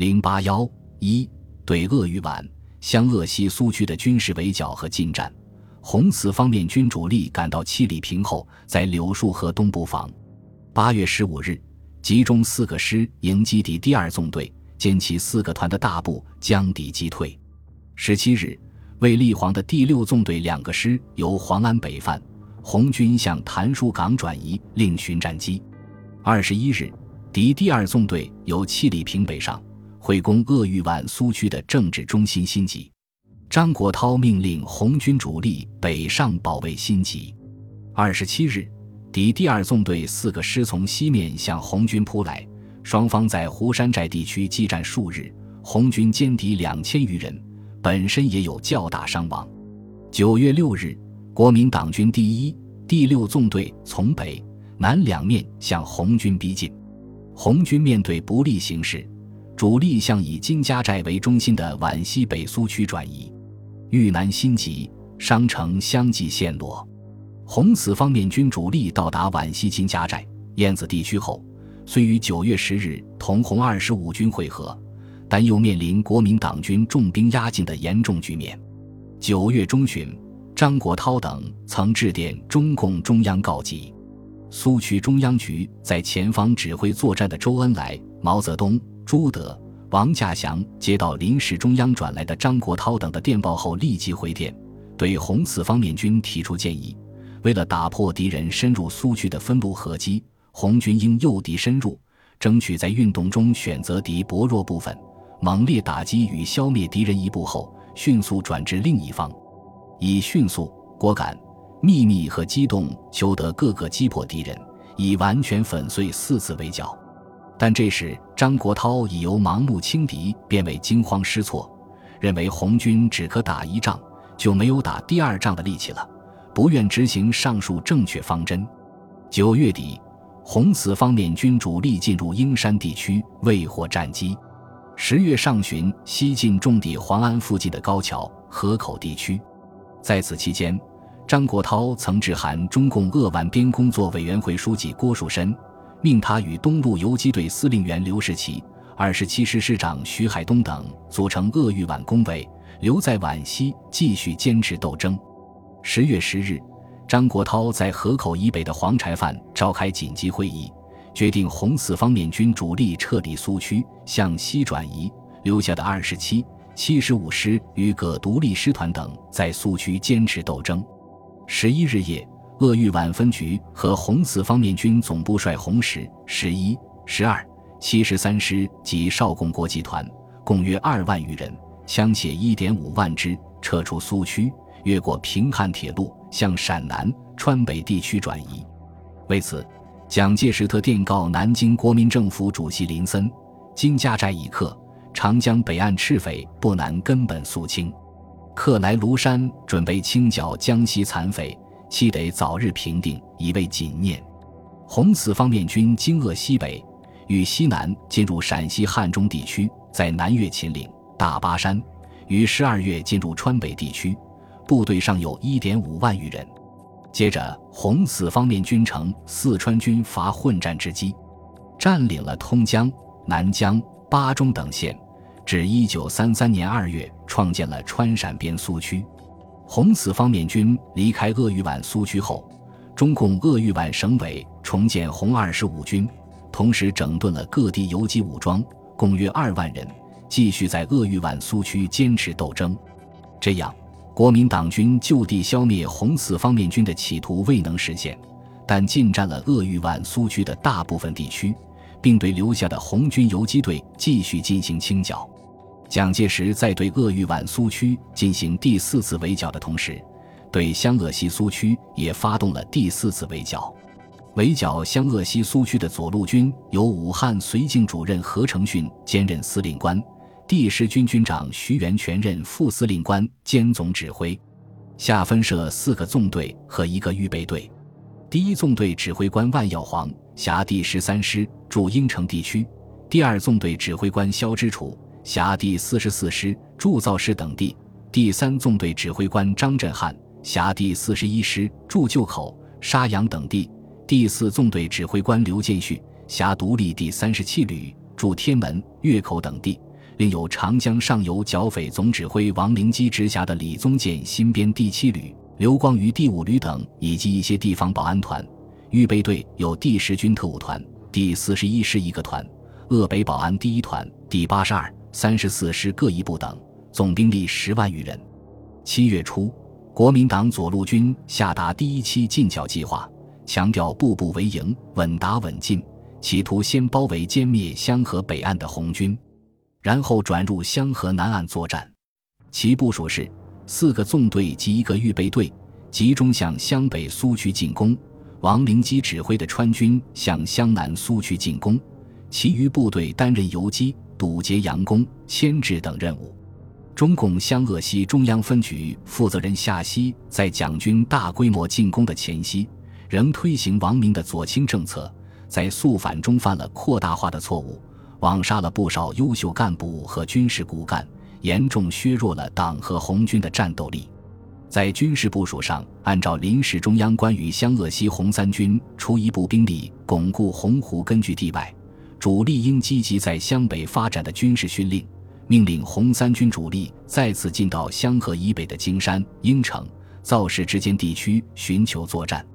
零八幺一对鄂豫皖湘鄂西苏区的军事围剿和进战，红四方面军主力赶到七里坪后，在柳树河东布防。八月十五日，集中四个师迎击敌第二纵队，歼其四个团的大部，将敌击退。十七日，卫立煌的第六纵队两个师由黄安北犯，红军向谭树岗转移，另寻战机。二十一日，敌第二纵队由七里坪北上。会攻鄂豫皖苏区的政治中心新集，张国焘命令红军主力北上保卫新集。二十七日，敌第二纵队四个师从西面向红军扑来，双方在湖山寨地区激战数日，红军歼敌两千余人，本身也有较大伤亡。九月六日，国民党军第一、第六纵队从北、南两面向红军逼近，红军面对不利形势。主力向以金家寨为中心的皖西北苏区转移，豫南新集、商城相继陷落。红四方面军主力到达皖西金家寨、燕子地区后，虽于九月十日同红二十五军会合，但又面临国民党军重兵压境的严重局面。九月中旬，张国焘等曾致电中共中央告急。苏区中央局在前方指挥作战的周恩来、毛泽东。朱德、王稼祥接到临时中央转来的张国焘等的电报后，立即回电，对红四方面军提出建议：为了打破敌人深入苏区的分路合击，红军应诱敌深入，争取在运动中选择敌薄弱部分，猛烈打击与消灭敌人一部后，迅速转至另一方，以迅速、果敢、秘密和机动求得各个击破敌人，以完全粉碎四次围剿。但这时，张国焘已由盲目轻敌变为惊慌失措，认为红军只可打一仗，就没有打第二仗的力气了，不愿执行上述正确方针。九月底，红四方面军主力进入英山地区，未获战机。十月上旬，西进重抵黄安附近的高桥、河口地区。在此期间，张国焘曾致函中共鄂皖边工作委员会书记郭树深。命他与东路游击队司令员刘世奇、二十七师师长徐海东等组成鄂豫皖工委，留在皖西继续坚持斗争。十月十日，张国焘在河口以北的黄柴范召开紧急会议，决定红四方面军主力撤离苏区，向西转移，留下的二十七、七十五师与各独立师团等在苏区坚持斗争。十一日夜。鄂豫皖分局和红四方面军总部率红十、十一、十二、七十三师及少共国集团，共约二万余人，枪械一点五万支，撤出苏区，越过平汉铁路，向陕南、川北地区转移。为此，蒋介石特电告南京国民政府主席林森：“金家寨已克，长江北岸赤匪不难根本肃清；克来庐山，准备清剿江西残匪。”期得早日平定，以为谨念。红四方面军经鄂西北，与西南进入陕西汉中地区，在南越秦岭、大巴山，于十二月进入川北地区，部队尚有一点五万余人。接着，红四方面军乘四川军阀混战之机，占领了通江、南江、巴中等县，至一九三三年二月，创建了川陕边苏区。红四方面军离开鄂豫皖苏区后，中共鄂豫皖省委重建红二十五军，同时整顿了各地游击武装，共约二万人，继续在鄂豫皖苏区坚持斗争。这样，国民党军就地消灭红四方面军的企图未能实现，但进占了鄂豫皖苏区的大部分地区，并对留下的红军游击队继续进行清剿。蒋介石在对鄂豫皖苏区进行第四次围剿的同时，对湘鄂西苏区也发动了第四次围剿。围剿湘鄂西苏区的左路军由武汉绥靖主任何成训兼任司令官，第十军军长徐源全任副司令官兼总指挥，下分设四个纵队和一个预备队。第一纵队指挥官万耀煌辖第十三师，驻应城地区；第二纵队指挥官肖之楚。辖第四十四师铸造师等地，第三纵队指挥官张振汉辖第四十一师驻旧口、沙洋等地，第四纵队指挥官刘建旭辖独立第三十七旅驻天门、岳口等地，另有长江上游剿匪总指挥王灵基直辖的李宗建新编第七旅、刘光于第五旅等，以及一些地方保安团。预备队有第十军特务团、第四十一师一个团、鄂北保安第一团、第八十二、三十四师各一部等，总兵力十万余人。七月初，国民党左路军下达第一期进剿计划，强调步步为营、稳打稳进，企图先包围歼灭湘河北岸的红军，然后转入湘河南岸作战。其部署是四个纵队及一个预备队，集中向湘北苏区进攻。王灵基指挥的川军向湘南苏区进攻，其余部队担任游击、堵截佯攻、牵制等任务。中共湘鄂西中央分局负责人夏曦在蒋军大规模进攻的前夕，仍推行王明的左倾政策，在肃反中犯了扩大化的错误，枉杀了不少优秀干部和军事骨干，严重削弱了党和红军的战斗力。在军事部署上，按照临时中央关于湘鄂西红三军出一部兵力巩固洪湖根据地外，主力应积极在湘北发展的军事训令，命令红三军主力再次进到湘河以北的荆山、应城、造市之间地区寻求作战。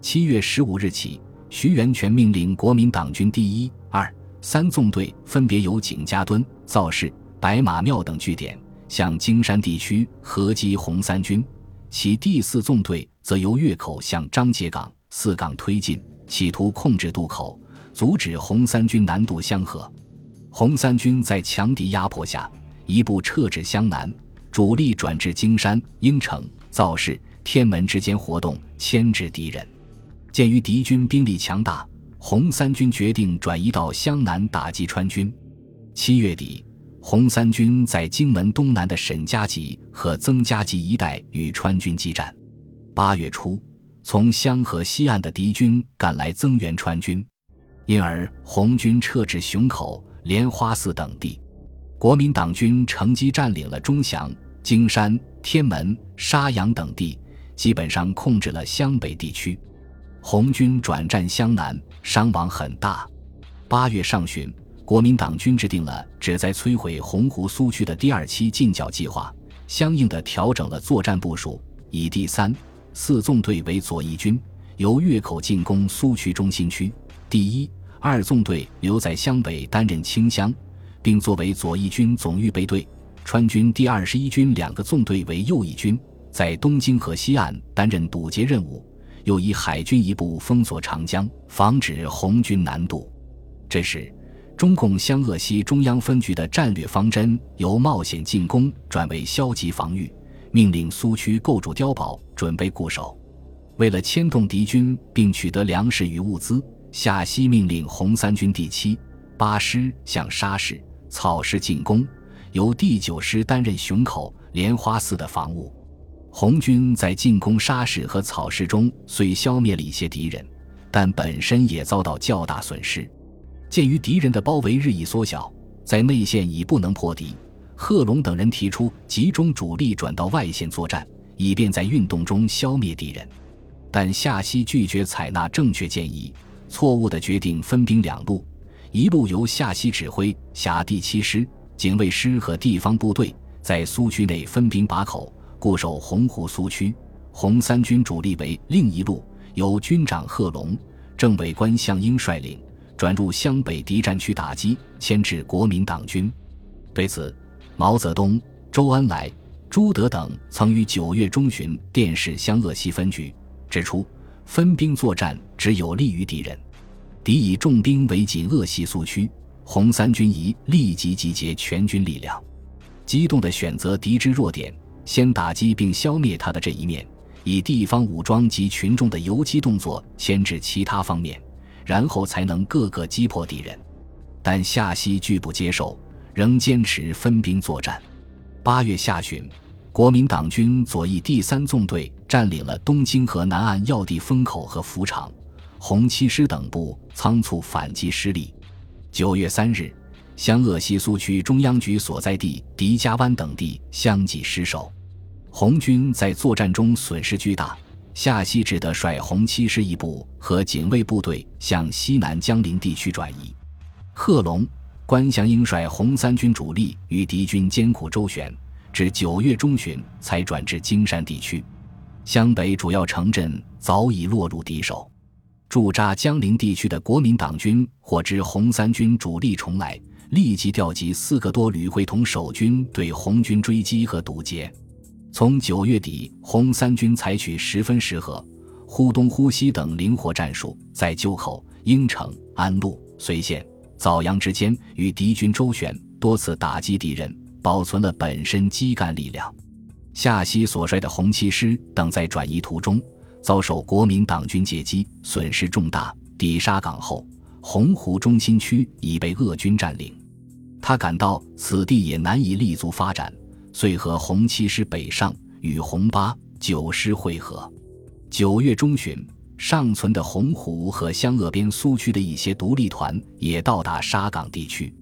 七月十五日起，徐源泉命令国民党军第一、二、三纵队分别由景家墩、造市、白马庙等据点向京山地区合击红三军。其第四纵队则由月口向张节港、四港推进，企图控制渡口，阻止红三军南渡湘河。红三军在强敌压迫下，一部撤至湘南，主力转至京山、应城、造市、天门之间活动，牵制敌人。鉴于敌军兵力强大，红三军决定转移到湘南打击川军。七月底。红三军在荆门东南的沈家集和曾家集一带与川军激战。八月初，从湘河西岸的敌军赶来增援川军，因而红军撤至熊口、莲花寺等地。国民党军乘机占领了钟祥、京山、天门、沙洋等地，基本上控制了湘北地区。红军转战湘南，伤亡很大。八月上旬。国民党军制定了旨在摧毁洪湖苏区的第二期进剿计划，相应的调整了作战部署，以第三、四纵队为左翼军，由月口进攻苏区中心区；第一、二纵队留在湘北担任清乡，并作为左翼军总预备队；川军第二十一军两个纵队为右翼军，在东京河西岸担任堵截任务，又以海军一部封锁长江，防止红军南渡。这时。中共湘鄂西中央分局的战略方针由冒险进攻转为消极防御，命令苏区构筑碉堡，准备固守。为了牵动敌军并取得粮食与物资，夏曦命令红三军第七、八师向沙市、草市进攻，由第九师担任熊口、莲花寺的防务。红军在进攻沙市和草市中虽消灭了一些敌人，但本身也遭到较大损失。鉴于敌人的包围日益缩小，在内线已不能破敌，贺龙等人提出集中主力转到外线作战，以便在运动中消灭敌人。但夏曦拒绝采纳正确建议，错误的决定分兵两路：一路由夏曦指挥辖第七师、警卫师和地方部队在苏区内分兵把口，固守洪湖苏区；红三军主力为另一路，由军长贺龙、政委官向英率领。转入湘北敌占区打击牵制国民党军，对此，毛泽东、周恩来、朱德等曾于九月中旬电示湘鄂西分局，指出分兵作战只有利于敌人，敌以重兵围紧鄂西苏区，红三军宜立即集结全军力量，机动地选择敌之弱点，先打击并消灭他的这一面，以地方武装及群众的游击动作牵制其他方面。然后才能各个击破敌人，但夏曦拒不接受，仍坚持分兵作战。八月下旬，国民党军左翼第三纵队占领了东京河南岸要地风口和福场，红七师等部仓促反击失利。九月三日，湘鄂西苏区中央局所在地迪家湾等地相继失守，红军在作战中损失巨大。夏曦只得率红七师一部和警卫部队向西南江陵地区转移。贺龙、关祥英率红三军主力与敌军艰苦周旋，至九月中旬才转至京山地区。湘北主要城镇早已落入敌手。驻扎江陵地区的国民党军获知红三军主力重来，立即调集四个多旅会同守军对红军追击和堵截。从九月底，红三军采取十分适合忽东忽西等灵活战术，在鸠口、应城、安陆、睢县、枣阳之间与敌军周旋，多次打击敌人，保存了本身基干力量。夏曦所率的红七师等在转移途中。遭受国民党军截击，损失重大。抵沙港后，洪湖中心区已被鄂军占领，他感到此地也难以立足发展，遂和红七师北上，与红八九师会合。九月中旬，尚存的洪湖和湘鄂边苏区的一些独立团也到达沙港地区。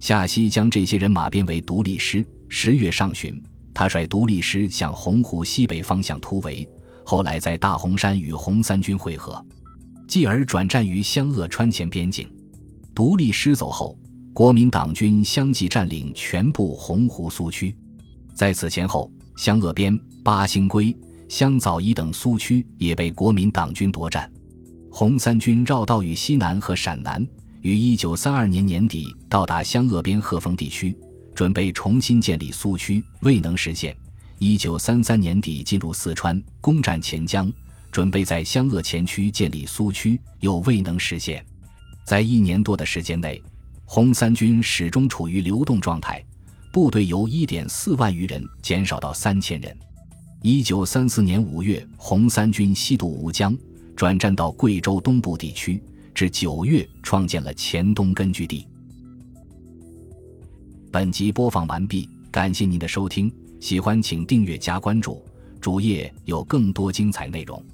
夏曦将这些人马编为独立师。十月上旬，他率独立师向洪湖西北方向突围。后来在大洪山与红三军会合，继而转战于湘鄂川黔边境。独立师走后，国民党军相继占领全部洪湖苏区。在此前后，湘鄂边、八星归、湘枣宜等苏区也被国民党军夺占。红三军绕道于西南和陕南，于一九三二年年底到达湘鄂边鹤峰地区，准备重新建立苏区，未能实现。一九三三年底进入四川，攻占黔江，准备在湘鄂前区建立苏区，又未能实现。在一年多的时间内，红三军始终处于流动状态，部队由一点四万余人减少到三千人。一九三四年五月，红三军西渡吴江，转战到贵州东部地区，至九月创建了黔东根据地。本集播放完毕，感谢您的收听。喜欢请订阅加关注，主页有更多精彩内容。